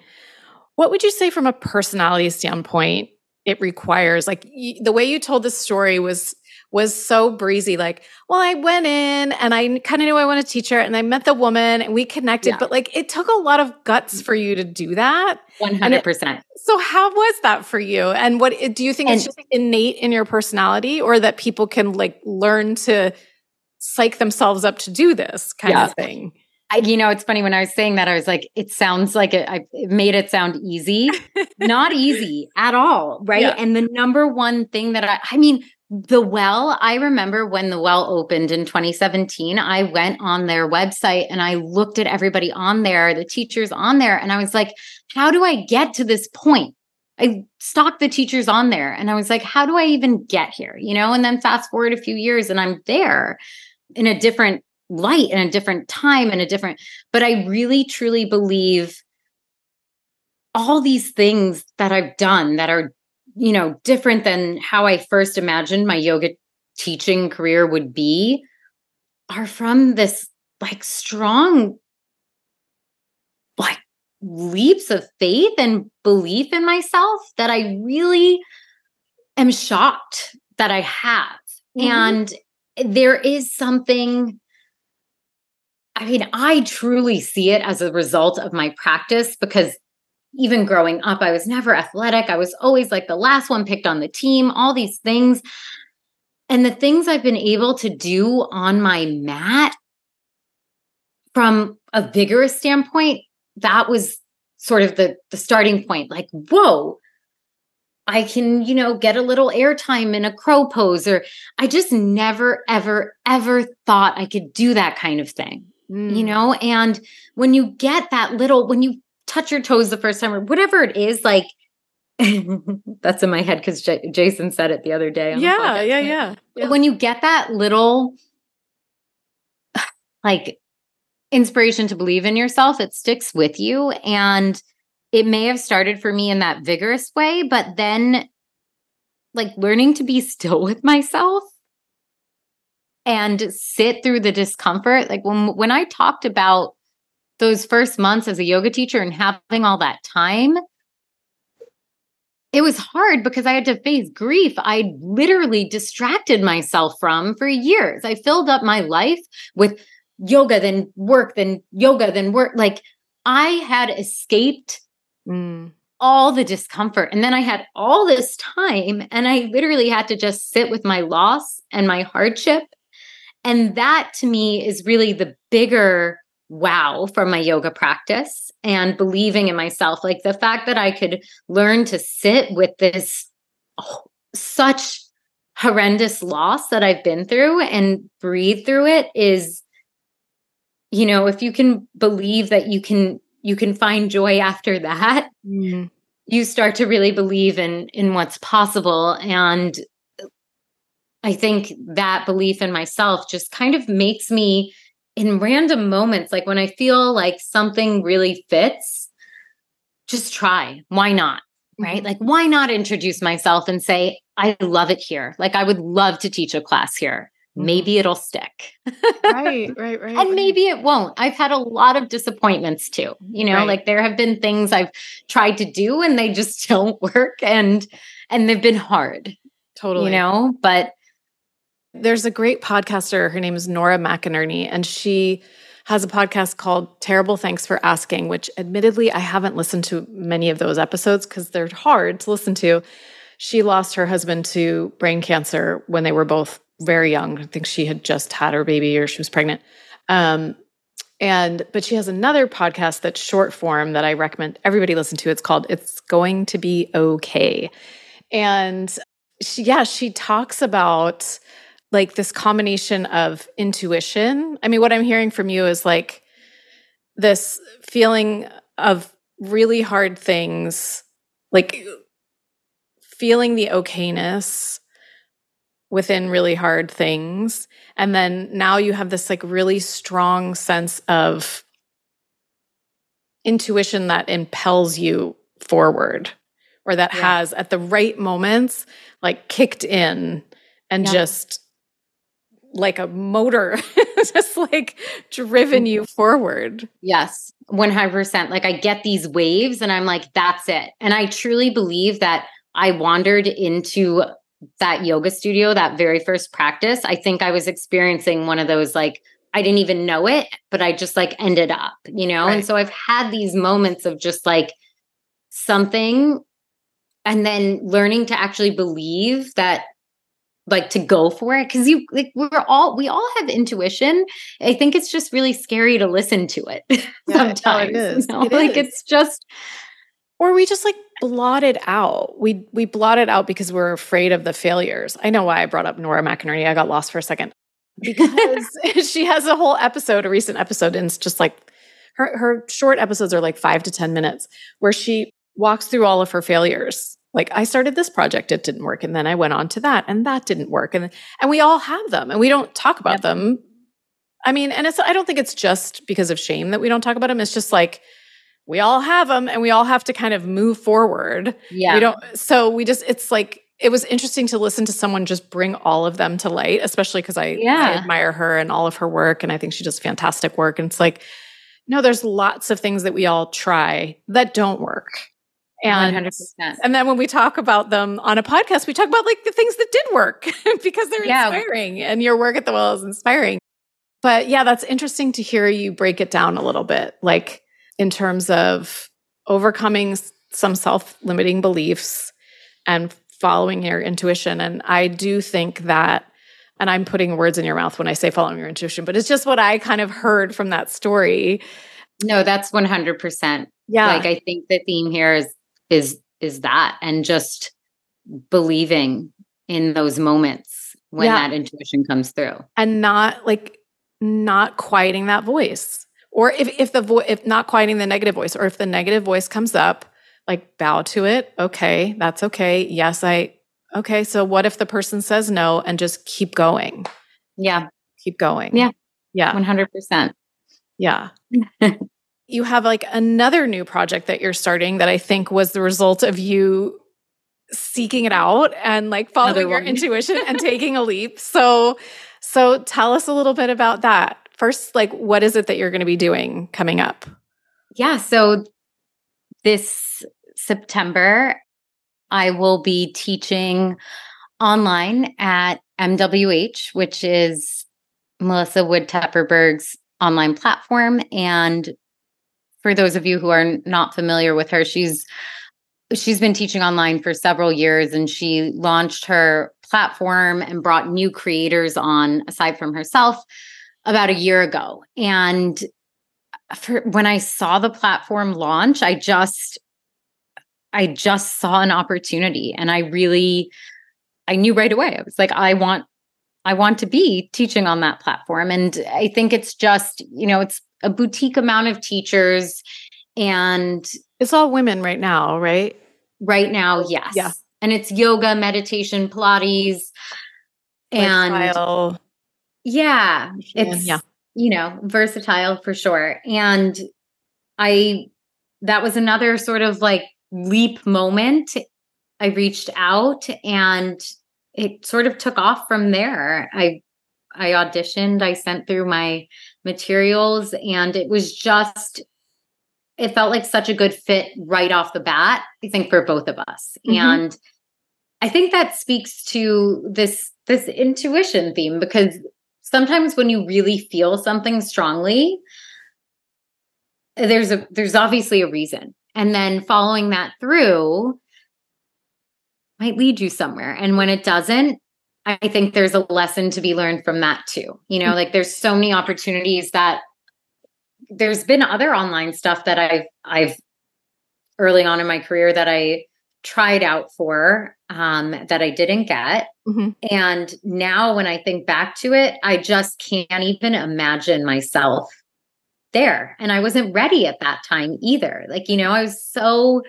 [SPEAKER 1] what would you say from a personality standpoint it requires? Like y- the way you told this story was was so breezy. Like, well, I went in and I kind of knew I wanted to teach her and I met the woman and we connected, yeah. but like it took a lot of guts for you to do that.
[SPEAKER 2] 100%.
[SPEAKER 1] so how was that for you? And what do you think and, it's just innate in your personality or that people can like learn to psych themselves up to do this kind yeah. of thing?
[SPEAKER 2] I, you know, it's funny when I was saying that, I was like, it sounds like it, I it made it sound easy. Not easy at all. Right. Yeah. And the number one thing that I, I mean, the well, I remember when the well opened in 2017, I went on their website and I looked at everybody on there, the teachers on there, and I was like, how do I get to this point? I stalked the teachers on there and I was like, how do I even get here? You know, and then fast forward a few years and I'm there in a different light and a different time and a different but i really truly believe all these things that i've done that are you know different than how i first imagined my yoga teaching career would be are from this like strong like leaps of faith and belief in myself that i really am shocked that i have mm-hmm. and there is something I mean, I truly see it as a result of my practice because even growing up, I was never athletic. I was always like the last one picked on the team, all these things. And the things I've been able to do on my mat from a vigorous standpoint, that was sort of the, the starting point. Like, whoa, I can, you know, get a little airtime in a crow pose, or I just never, ever, ever thought I could do that kind of thing mm. you know? And when you get that little, when you touch your toes the first time or whatever it is, like, that's in my head because J- Jason said it the other day.
[SPEAKER 1] Yeah, yeah, yeah,
[SPEAKER 2] yeah. When you get that little, like, inspiration to believe in yourself, it sticks with you. And it may have started for me in that vigorous way, but then, like, learning to be still with myself and sit through the discomfort. Like when when I talked about those first months as a yoga teacher and having all that time, it was hard because I had to face grief I literally distracted myself from for years. I filled up my life with yoga, then work, then yoga, then work. Like I had escaped mm. all the discomfort. And then I had all this time, and I literally had to just sit with my loss and my hardship and that to me is really the bigger wow from my yoga practice and believing in myself. Like the fact that I could learn to sit with this oh, such horrendous loss that I've been through and breathe through it is, you know, if you can believe that you can you can find joy after that. Mm. You start to really believe in in what's possible and I think that belief in myself just kind of makes me in random moments, like when I feel like something really fits, just try. Why not? Right? Mm-hmm. Like, why not introduce myself and say, I love it here? Like, I would love to teach a class here. Mm-hmm. Maybe it'll stick.
[SPEAKER 1] right, right, right.
[SPEAKER 2] And maybe it won't. I've had a lot of disappointments too. You know, right. like there have been things I've tried to do and they just don't work and and they've been hard.
[SPEAKER 1] Totally.
[SPEAKER 2] You know, but
[SPEAKER 1] there's a great podcaster. Her name is Nora McInerney, and she has a podcast called Terrible Thanks for Asking, which admittedly I haven't listened to many of those episodes because they're hard to listen to. She lost her husband to brain cancer when they were both very young. I think she had just had her baby or she was pregnant. Um, and but she has another podcast that's short form that I recommend everybody listen to. It's called It's Going to Be Okay. And she, yeah, she talks about like this combination of intuition. I mean, what I'm hearing from you is like this feeling of really hard things, like feeling the okayness within really hard things. And then now you have this like really strong sense of intuition that impels you forward or that yeah. has at the right moments like kicked in and yeah. just like a motor just like driven you forward.
[SPEAKER 2] Yes, 100%. Like I get these waves and I'm like that's it. And I truly believe that I wandered into that yoga studio that very first practice. I think I was experiencing one of those like I didn't even know it, but I just like ended up, you know? Right. And so I've had these moments of just like something and then learning to actually believe that like to go for it because you like we're all we all have intuition i think it's just really scary to listen to it yeah, sometimes no, it is. You know? it like is. it's just
[SPEAKER 1] or we just like blot it out we we blot it out because we're afraid of the failures i know why i brought up nora mcinerney i got lost for a second because she has a whole episode a recent episode and it's just like her her short episodes are like five to ten minutes where she walks through all of her failures like I started this project, it didn't work. And then I went on to that and that didn't work. And, and we all have them and we don't talk about yep. them. I mean, and it's, I don't think it's just because of shame that we don't talk about them. It's just like, we all have them and we all have to kind of move forward.
[SPEAKER 2] Yeah.
[SPEAKER 1] We don't, so we just, it's like, it was interesting to listen to someone just bring all of them to light, especially because I, yeah. I admire her and all of her work. And I think she does fantastic work. And it's like, no, there's lots of things that we all try that don't work. And 100%. and then when we talk about them on a podcast, we talk about like the things that did work because they're yeah. inspiring and your work at the well is inspiring. But yeah, that's interesting to hear you break it down a little bit, like in terms of overcoming some self-limiting beliefs and following your intuition. And I do think that, and I'm putting words in your mouth when I say following your intuition, but it's just what I kind of heard from that story.
[SPEAKER 2] No, that's 100%. Yeah. Like I think the theme here is is is that and just believing in those moments when yeah. that intuition comes through.
[SPEAKER 1] And not like not quieting that voice. Or if if the voice if not quieting the negative voice or if the negative voice comes up like bow to it. Okay that's okay. Yes i okay so what if the person says no and just keep going?
[SPEAKER 2] Yeah.
[SPEAKER 1] Keep going.
[SPEAKER 2] Yeah.
[SPEAKER 1] Yeah.
[SPEAKER 2] 100%
[SPEAKER 1] yeah you have like another new project that you're starting that I think was the result of you seeking it out and like following your intuition and taking a leap. So so tell us a little bit about that. First, like what is it that you're going to be doing coming up?
[SPEAKER 2] Yeah, so this September I will be teaching online at MWH, which is Melissa Wood Tepperberg's online platform and for those of you who are not familiar with her, she's she's been teaching online for several years and she launched her platform and brought new creators on aside from herself about a year ago. And for, when I saw the platform launch, I just I just saw an opportunity and I really I knew right away. I was like I want I want to be teaching on that platform and I think it's just, you know, it's a boutique amount of teachers and
[SPEAKER 1] it's all women right now, right?
[SPEAKER 2] Right now, yes.
[SPEAKER 1] Yeah.
[SPEAKER 2] And it's yoga, meditation, Pilates, and versatile. yeah, it's yeah. you know, versatile for sure. And I that was another sort of like leap moment. I reached out and it sort of took off from there. I I auditioned, I sent through my materials, and it was just, it felt like such a good fit right off the bat, I think, for both of us. Mm-hmm. And I think that speaks to this this intuition theme because sometimes when you really feel something strongly there's a there's obviously a reason and then following that through might lead you somewhere and when it doesn't I think there's a lesson to be learned from that too. You know, mm-hmm. like there's so many opportunities that there's been other online stuff that I've I've early on in my career that I tried out for um, that I didn't get. Mm-hmm. And now when I think back to it, I just can't even imagine myself there. And I wasn't ready at that time either. Like, you know, I was so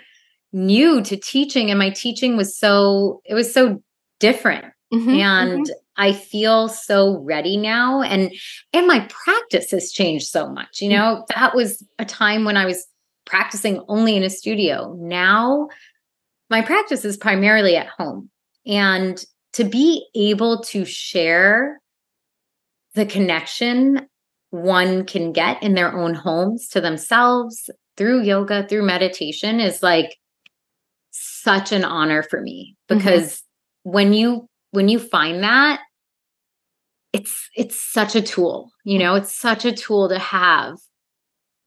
[SPEAKER 2] new to teaching and my teaching was so it was so different mm-hmm, and mm-hmm. i feel so ready now and and my practice has changed so much you mm. know mm-hmm. that was a time when i was practicing only in a studio now my practice is primarily at home and to be able to share the connection one can get in their own homes to themselves through yoga, through meditation is like such an honor for me mm-hmm. because when you when you find that it's it's such a tool you know it's such a tool to have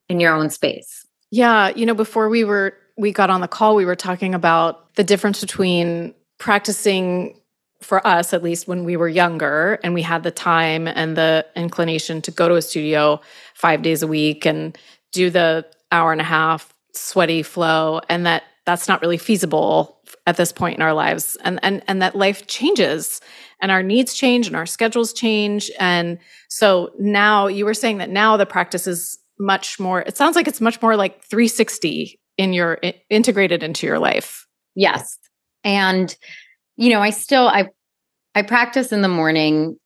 [SPEAKER 2] in your own space.
[SPEAKER 1] Yeah you know before we were we got on the call we were talking about the difference between practicing for us at least when we were younger and we had the time and the inclination to go to a studio 5 days a week and do the hour and a half sweaty flow and that that's not really feasible at this point in our lives. And and and that life changes and our needs change and our schedules change. And so now you were saying that now the practice is much more it sounds like it's much more like 360 in your integrated into your life.
[SPEAKER 2] Yes. And you know i still i i practice in the morning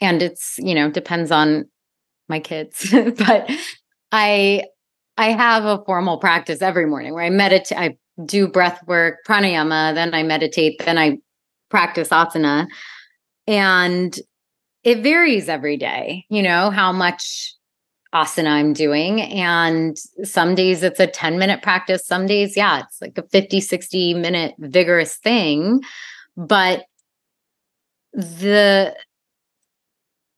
[SPEAKER 2] and it's you know depends on my kids. But i I have a formal practice every morning where I meditate, I do breath work, pranayama, then I meditate, then I practice asana. And it varies every day, you know, how much asana I'm doing. And some days it's a 10 minute practice. Some days, yeah, it's like a 50, 60 minute vigorous thing. But the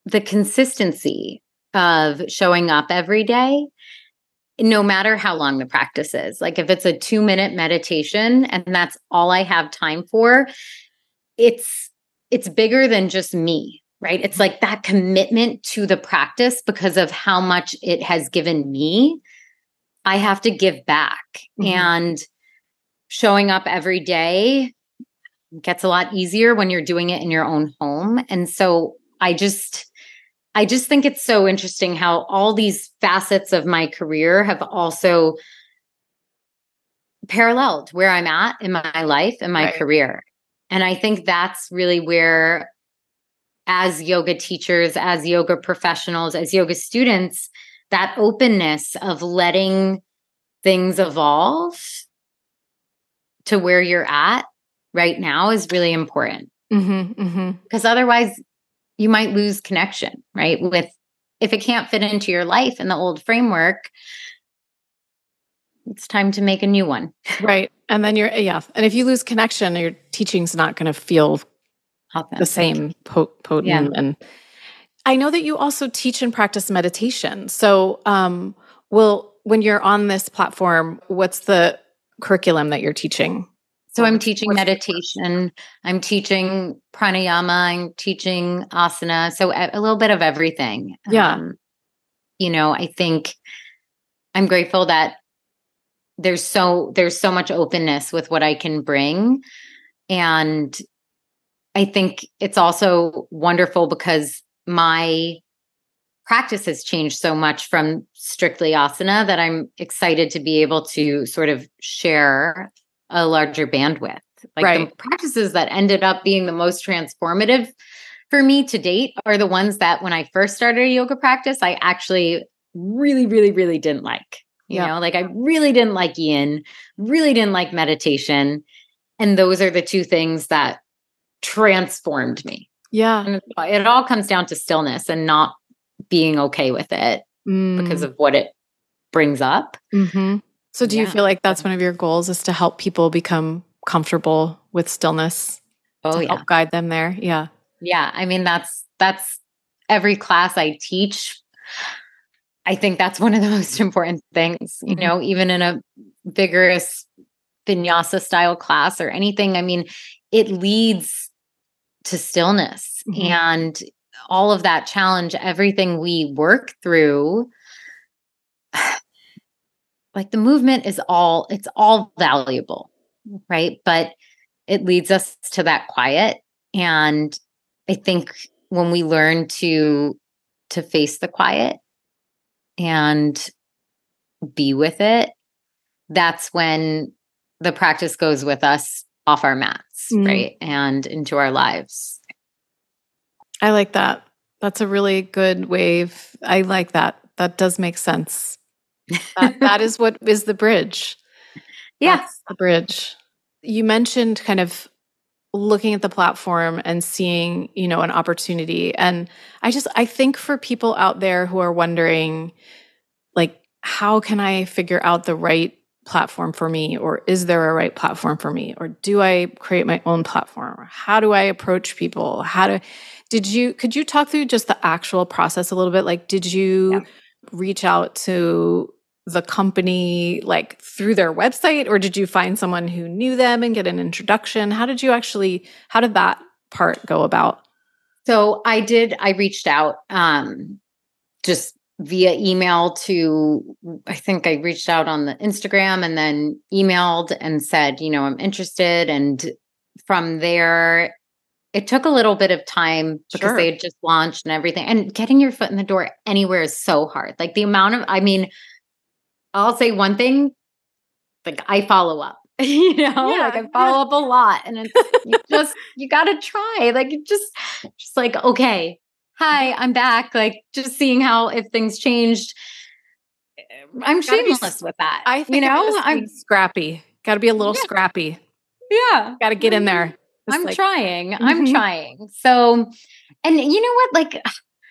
[SPEAKER 2] the consistency of showing up every day no matter how long the practice is. Like if it's a 2 minute meditation and that's all I have time for, it's it's bigger than just me, right? It's like that commitment to the practice because of how much it has given me. I have to give back mm-hmm. and showing up every day gets a lot easier when you're doing it in your own home. And so I just I just think it's so interesting how all these facets of my career have also paralleled where I'm at in my life and my right. career. And I think that's really where, as yoga teachers, as yoga professionals, as yoga students, that openness of letting things evolve to where you're at right now is really important. Because mm-hmm, mm-hmm. otherwise, you might lose connection, right? With if it can't fit into your life in the old framework, it's time to make a new one.
[SPEAKER 1] right. And then you're, yeah. And if you lose connection, your teaching's not going to feel Authentic. the same potent. Yeah. And I know that you also teach and practice meditation. So, um, will, when you're on this platform, what's the curriculum that you're teaching?
[SPEAKER 2] So I'm teaching meditation, I'm teaching pranayama, I'm teaching asana. So a, little bit of everything.
[SPEAKER 1] Yeah. Um,
[SPEAKER 2] you know, I think I'm grateful that there's so there's so much openness with what I can bring. And I think it's also wonderful because my practice has changed so much from strictly asana that I'm excited to be able to sort of share a larger bandwidth. Like right. the practices that ended up being the most transformative for me to date are the ones that when I first started a yoga practice, I actually really, really, really didn't like. You yeah. know, like I really didn't like yin, really didn't like meditation. And those are the two things that transformed me.
[SPEAKER 1] Yeah.
[SPEAKER 2] And it all comes down to stillness and not being okay with it mm. because of what it brings up.
[SPEAKER 1] Mm-hmm. So do yeah. you feel like that's one of your goals is to help people become comfortable with stillness?
[SPEAKER 2] Oh,
[SPEAKER 1] to
[SPEAKER 2] yeah.
[SPEAKER 1] help guide them there. Yeah.
[SPEAKER 2] Yeah. I mean, that's that's every class I teach. I think that's one of the most important things, you mm-hmm. know, even in a vigorous vinyasa style class or anything. I mean, it leads to stillness mm-hmm. and all of that challenge, everything we work through like the movement is all it's all valuable right but it leads us to that quiet and i think when we learn to to face the quiet and be with it that's when the practice goes with us off our mats, mm. right? And into our lives.
[SPEAKER 1] I like that. That's a really good wave. I like that. That does make sense. That, that is what is the bridge.
[SPEAKER 2] Yeah. That's
[SPEAKER 1] the bridge. You mentioned kind of looking at the platform and seeing, you know, an opportunity. And I just I think for people out there who are wondering like how can I figure out the right platform for me or is there a right platform for me or do I create my own platform or how do I approach people? How do did you could you talk through just the actual process a little bit? Like did you yeah. reach out to the company like through their website or did you find someone who knew them and get an introduction? How did you actually how did that part go about?
[SPEAKER 2] So I did I reached out um just via email to I think I reached out on the Instagram and then emailed and said, you know, I'm interested and from there it took a little bit of time because sure. they had just launched and everything. And getting your foot in the door anywhere is so hard. Like the amount of I mean I'll say one thing, like I follow up. you know, yeah, like I follow yeah. up a lot. And it's you just you gotta try. Like just just like, okay, hi, I'm back. Like just seeing how if things changed. I'm shameless be, with that. I think you know I'm
[SPEAKER 1] scrappy. Got to be a little yeah. scrappy.
[SPEAKER 2] Yeah,
[SPEAKER 1] got to get in there.
[SPEAKER 2] Just I'm like, trying. Mm-hmm. I'm trying. So, and you know what? Like,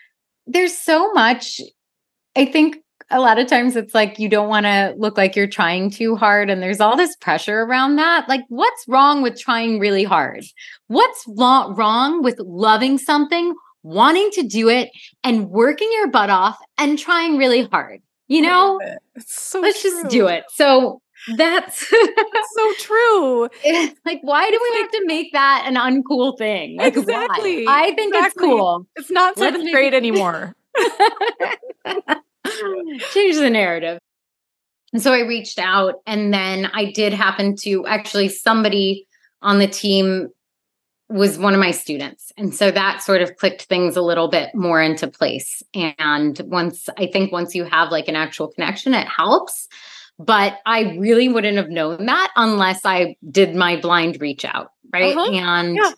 [SPEAKER 2] there's so much. I think a lot of times it's like you don't want to look like you're trying too hard and there's all this pressure around that like what's wrong with trying really hard what's lo- wrong with loving something wanting to do it and working your butt off and trying really hard you know so let's true. just do it so that's
[SPEAKER 1] so true.
[SPEAKER 2] like, why do we have to make that an uncool thing? Like,
[SPEAKER 1] exactly.
[SPEAKER 2] Why? I think exactly. it's cool.
[SPEAKER 1] It's not so great anymore.
[SPEAKER 2] change the narrative. And so I reached out, and then I did happen to actually somebody on the team was one of my students. And so that sort of clicked things a little bit more into place. And once I think once you have like an actual connection, it helps. But I really wouldn't have known that unless I did my blind reach out. Right. Uh-huh. And yeah.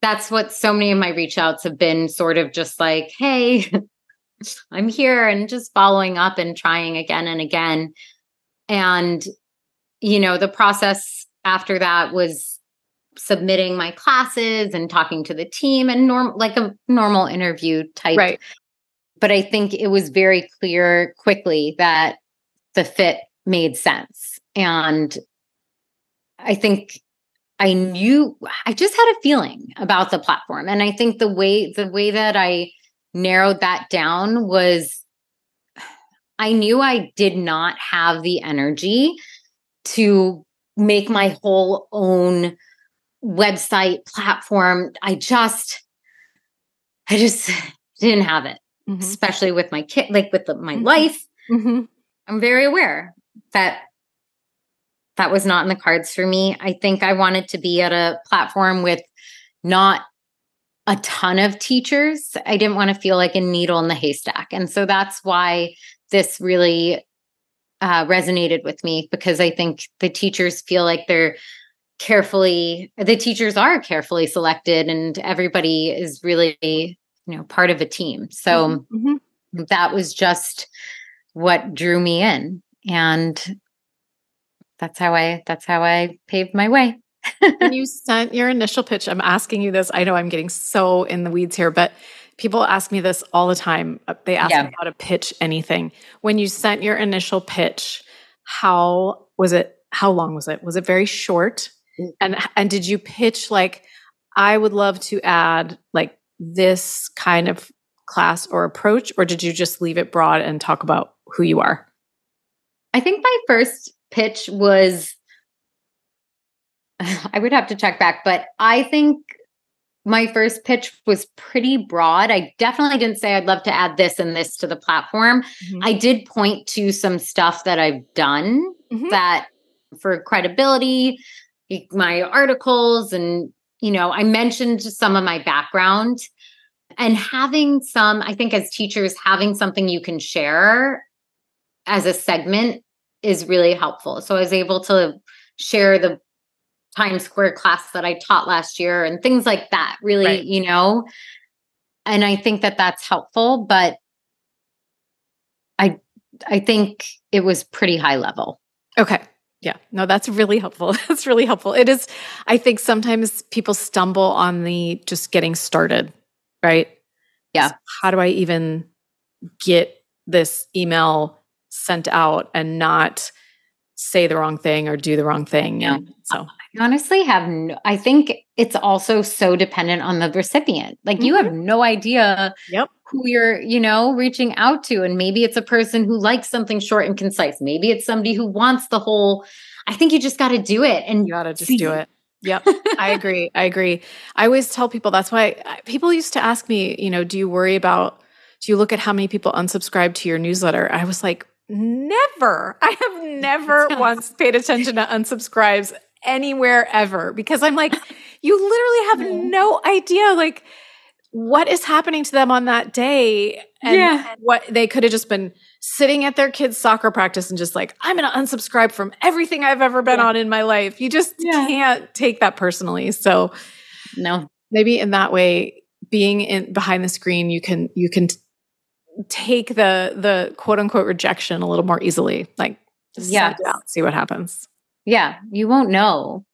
[SPEAKER 2] that's what so many of my reach outs have been sort of just like, hey, I'm here and just following up and trying again and again. And, you know, the process after that was submitting my classes and talking to the team and norm like a normal interview type.
[SPEAKER 1] Right.
[SPEAKER 2] But I think it was very clear quickly that the fit made sense. And I think I knew I just had a feeling about the platform. And I think the way the way that I narrowed that down was I knew I did not have the energy to make my whole own website platform. I just, I just didn't have it, mm-hmm. especially with my kid, like with the, my mm-hmm. life. Mm-hmm. I'm very aware that that was not in the cards for me. I think I wanted to be at a platform with not a ton of teachers. I didn't want to feel like a needle in the haystack. And so that's why this really uh, resonated with me because I think the teachers feel like they're carefully, the teachers are carefully selected and everybody is really, you know, part of a team. So mm-hmm. mm-hmm. that was just what drew me in. And that's how I, that's how I paved my way
[SPEAKER 1] when you sent your initial pitch, I'm asking you this. I know I'm getting so in the weeds here, but people ask me this all the time. Uh, they ask yeah. me how to pitch anything. When you sent your initial pitch, how was it? How long was it? Was it very short? Mm. And and did you pitch like I would love to add like this kind of class or approach or did you just leave it broad and talk about who you are?
[SPEAKER 2] I think my first pitch was I would have to check back, but I think my first pitch was pretty broad. I definitely didn't say I'd love to add this and this to the platform. Mm-hmm. I did point to some stuff that I've done mm-hmm. that for credibility, my articles, and, you know, I mentioned some of my background and having some, I think as teachers, having something you can share as a segment is really helpful. So I was able to share the Times Square class that I taught last year and things like that. Really, right. you know, and I think that that's helpful. But I I think it was pretty high level.
[SPEAKER 1] Okay. Yeah. No, that's really helpful. That's really helpful. It is I think sometimes people stumble on the just getting started, right?
[SPEAKER 2] Yeah. So
[SPEAKER 1] how do I even get this email sent out and not say the wrong thing or do the wrong thing?
[SPEAKER 2] Yeah. And so honestly have no, I think it's also so dependent on the recipient. Like mm-hmm. you have mm-hmm. no idea
[SPEAKER 1] yep.
[SPEAKER 2] who you're, you know, reaching out to. And maybe it's a person who likes something short and concise. Maybe it's somebody who wants the whole, I think you just got to do it. And
[SPEAKER 1] you got to just do it. Yep. I agree. I agree. I always tell people that's why people used to ask me, you know, do you worry about, do you look at how many people unsubscribe to your newsletter? I was like, never. I have never once paid attention to unsubscribes anywhere ever because I'm like, you literally have no idea like what is happening to them on that day and, yeah. what they could have just been sitting at their kids soccer practice and just like i'm going to unsubscribe from everything i've ever been yeah. on in my life you just yeah. can't take that personally so
[SPEAKER 2] no
[SPEAKER 1] maybe in that way being in behind the screen you can you can take the the quote unquote rejection a little more easily like just yeah see what happens
[SPEAKER 2] yeah, you won't know,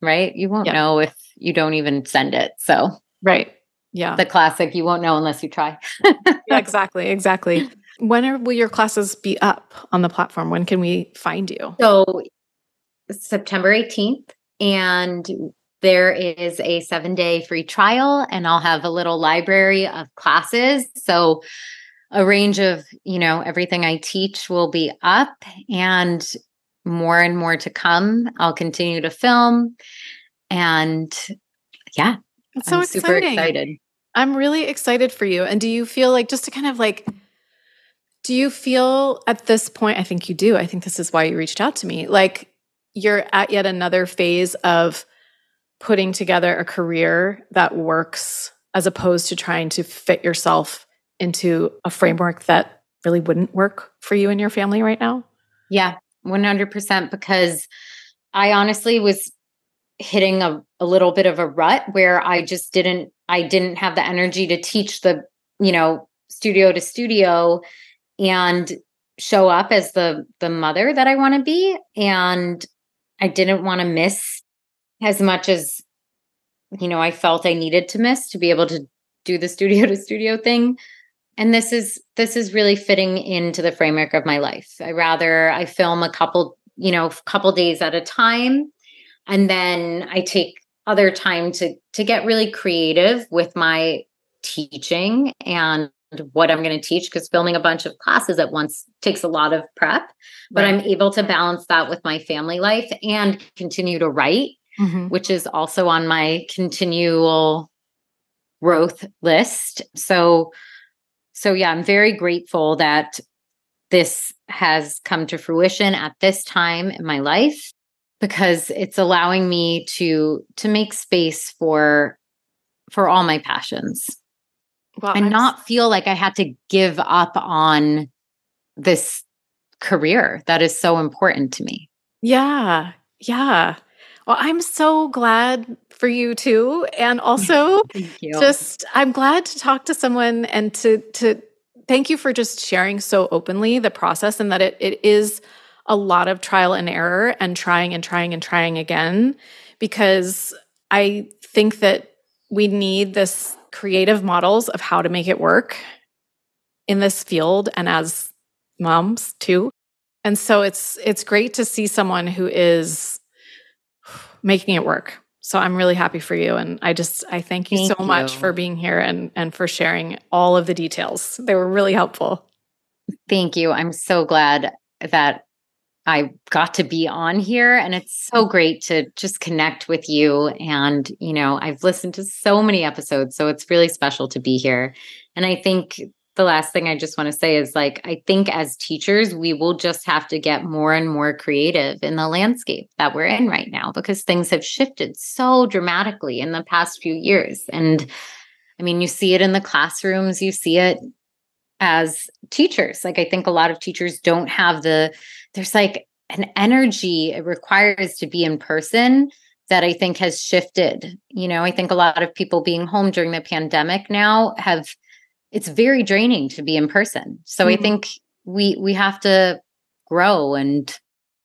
[SPEAKER 2] right? You won't yeah. know if you don't even send it. So,
[SPEAKER 1] right. Yeah.
[SPEAKER 2] The classic, you won't know unless you try.
[SPEAKER 1] yeah, exactly. Exactly. When are, will your classes be up on the platform? When can we find you?
[SPEAKER 2] So, September 18th. And there is a seven day free trial, and I'll have a little library of classes. So, a range of, you know, everything I teach will be up. And more and more to come. I'll continue to film. And yeah,
[SPEAKER 1] it's so I'm exciting. super excited. I'm really excited for you. And do you feel like just to kind of like, do you feel at this point? I think you do. I think this is why you reached out to me. Like you're at yet another phase of putting together a career that works as opposed to trying to fit yourself into a framework that really wouldn't work for you and your family right now?
[SPEAKER 2] Yeah, 100% because I honestly was hitting a, a little bit of a rut where I just didn't I didn't have the energy to teach the, you know, studio to studio and show up as the the mother that I want to be. And I didn't want to miss as much as you know I felt I needed to miss to be able to do the studio to studio thing. And this is this is really fitting into the framework of my life i rather i film a couple you know couple days at a time and then i take other time to to get really creative with my teaching and what i'm going to teach because filming a bunch of classes at once takes a lot of prep but right. i'm able to balance that with my family life and continue to write mm-hmm. which is also on my continual growth list so so, yeah, I'm very grateful that this has come to fruition at this time in my life because it's allowing me to to make space for for all my passions well, and I'm... not feel like I had to give up on this career that is so important to me.
[SPEAKER 1] Yeah. Yeah. Well, I'm so glad for you too. And also just I'm glad to talk to someone and to to thank you for just sharing so openly the process and that it it is a lot of trial and error and trying and trying and trying again because I think that we need this creative models of how to make it work in this field and as moms too. And so it's it's great to see someone who is making it work. So I'm really happy for you. And I just, I thank you thank so you. much for being here and, and for sharing all of the details. They were really helpful.
[SPEAKER 2] Thank you. I'm so glad that I got to be on here and it's so mm-hmm. great to just connect with you. And, you know, I've listened to so many episodes, so it's really special to be here. And I think the last thing I just want to say is like, I think as teachers, we will just have to get more and more creative in the landscape that we're in right now because things have shifted so dramatically in the past few years. And I mean, you see it in the classrooms, you see it as teachers. Like, I think a lot of teachers don't have the, there's like, an energy it requires to be in person that I think has shifted. You know, I think a lot of people being home during the pandemic now have it's very draining to be in person. So mm-hmm. I think we we have to grow and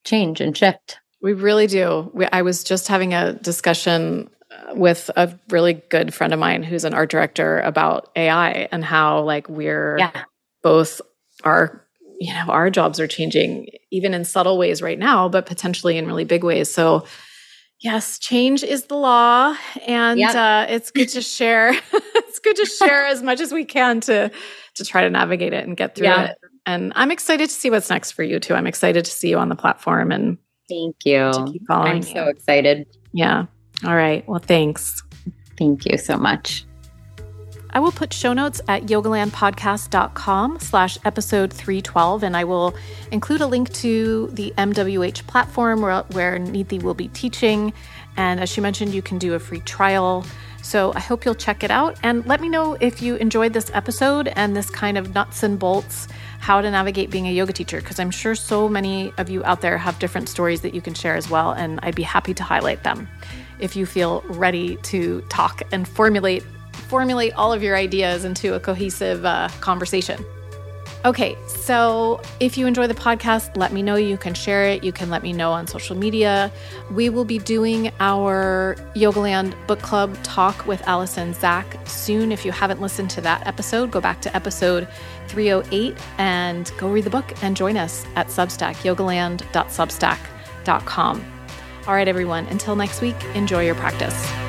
[SPEAKER 2] change and shift.
[SPEAKER 1] We really do. We, I was just having a discussion uh, with a really good friend of mine who's an art director about AI and how like we're yeah. both our you know our jobs are changing even in subtle ways right now but potentially in really big ways so yes change is the law and yep. uh, it's good to share it's good to share as much as we can to to try to navigate it and get through yeah. it and i'm excited to see what's next for you too i'm excited to see you on the platform and
[SPEAKER 2] thank you i'm you. so excited
[SPEAKER 1] yeah all right well thanks
[SPEAKER 2] thank you so much
[SPEAKER 1] I will put show notes at yogalandpodcast.com slash episode 312, and I will include a link to the MWH platform where, where Neeti will be teaching. And as she mentioned, you can do a free trial. So I hope you'll check it out and let me know if you enjoyed this episode and this kind of nuts and bolts how to navigate being a yoga teacher, because I'm sure so many of you out there have different stories that you can share as well, and I'd be happy to highlight them if you feel ready to talk and formulate formulate all of your ideas into a cohesive uh, conversation. Okay, so if you enjoy the podcast, let me know. You can share it. You can let me know on social media. We will be doing our Yogaland book club talk with Allison Zach soon. If you haven't listened to that episode, go back to episode 308 and go read the book and join us at Substack, yogaland.substack.com. All right, everyone, until next week, enjoy your practice.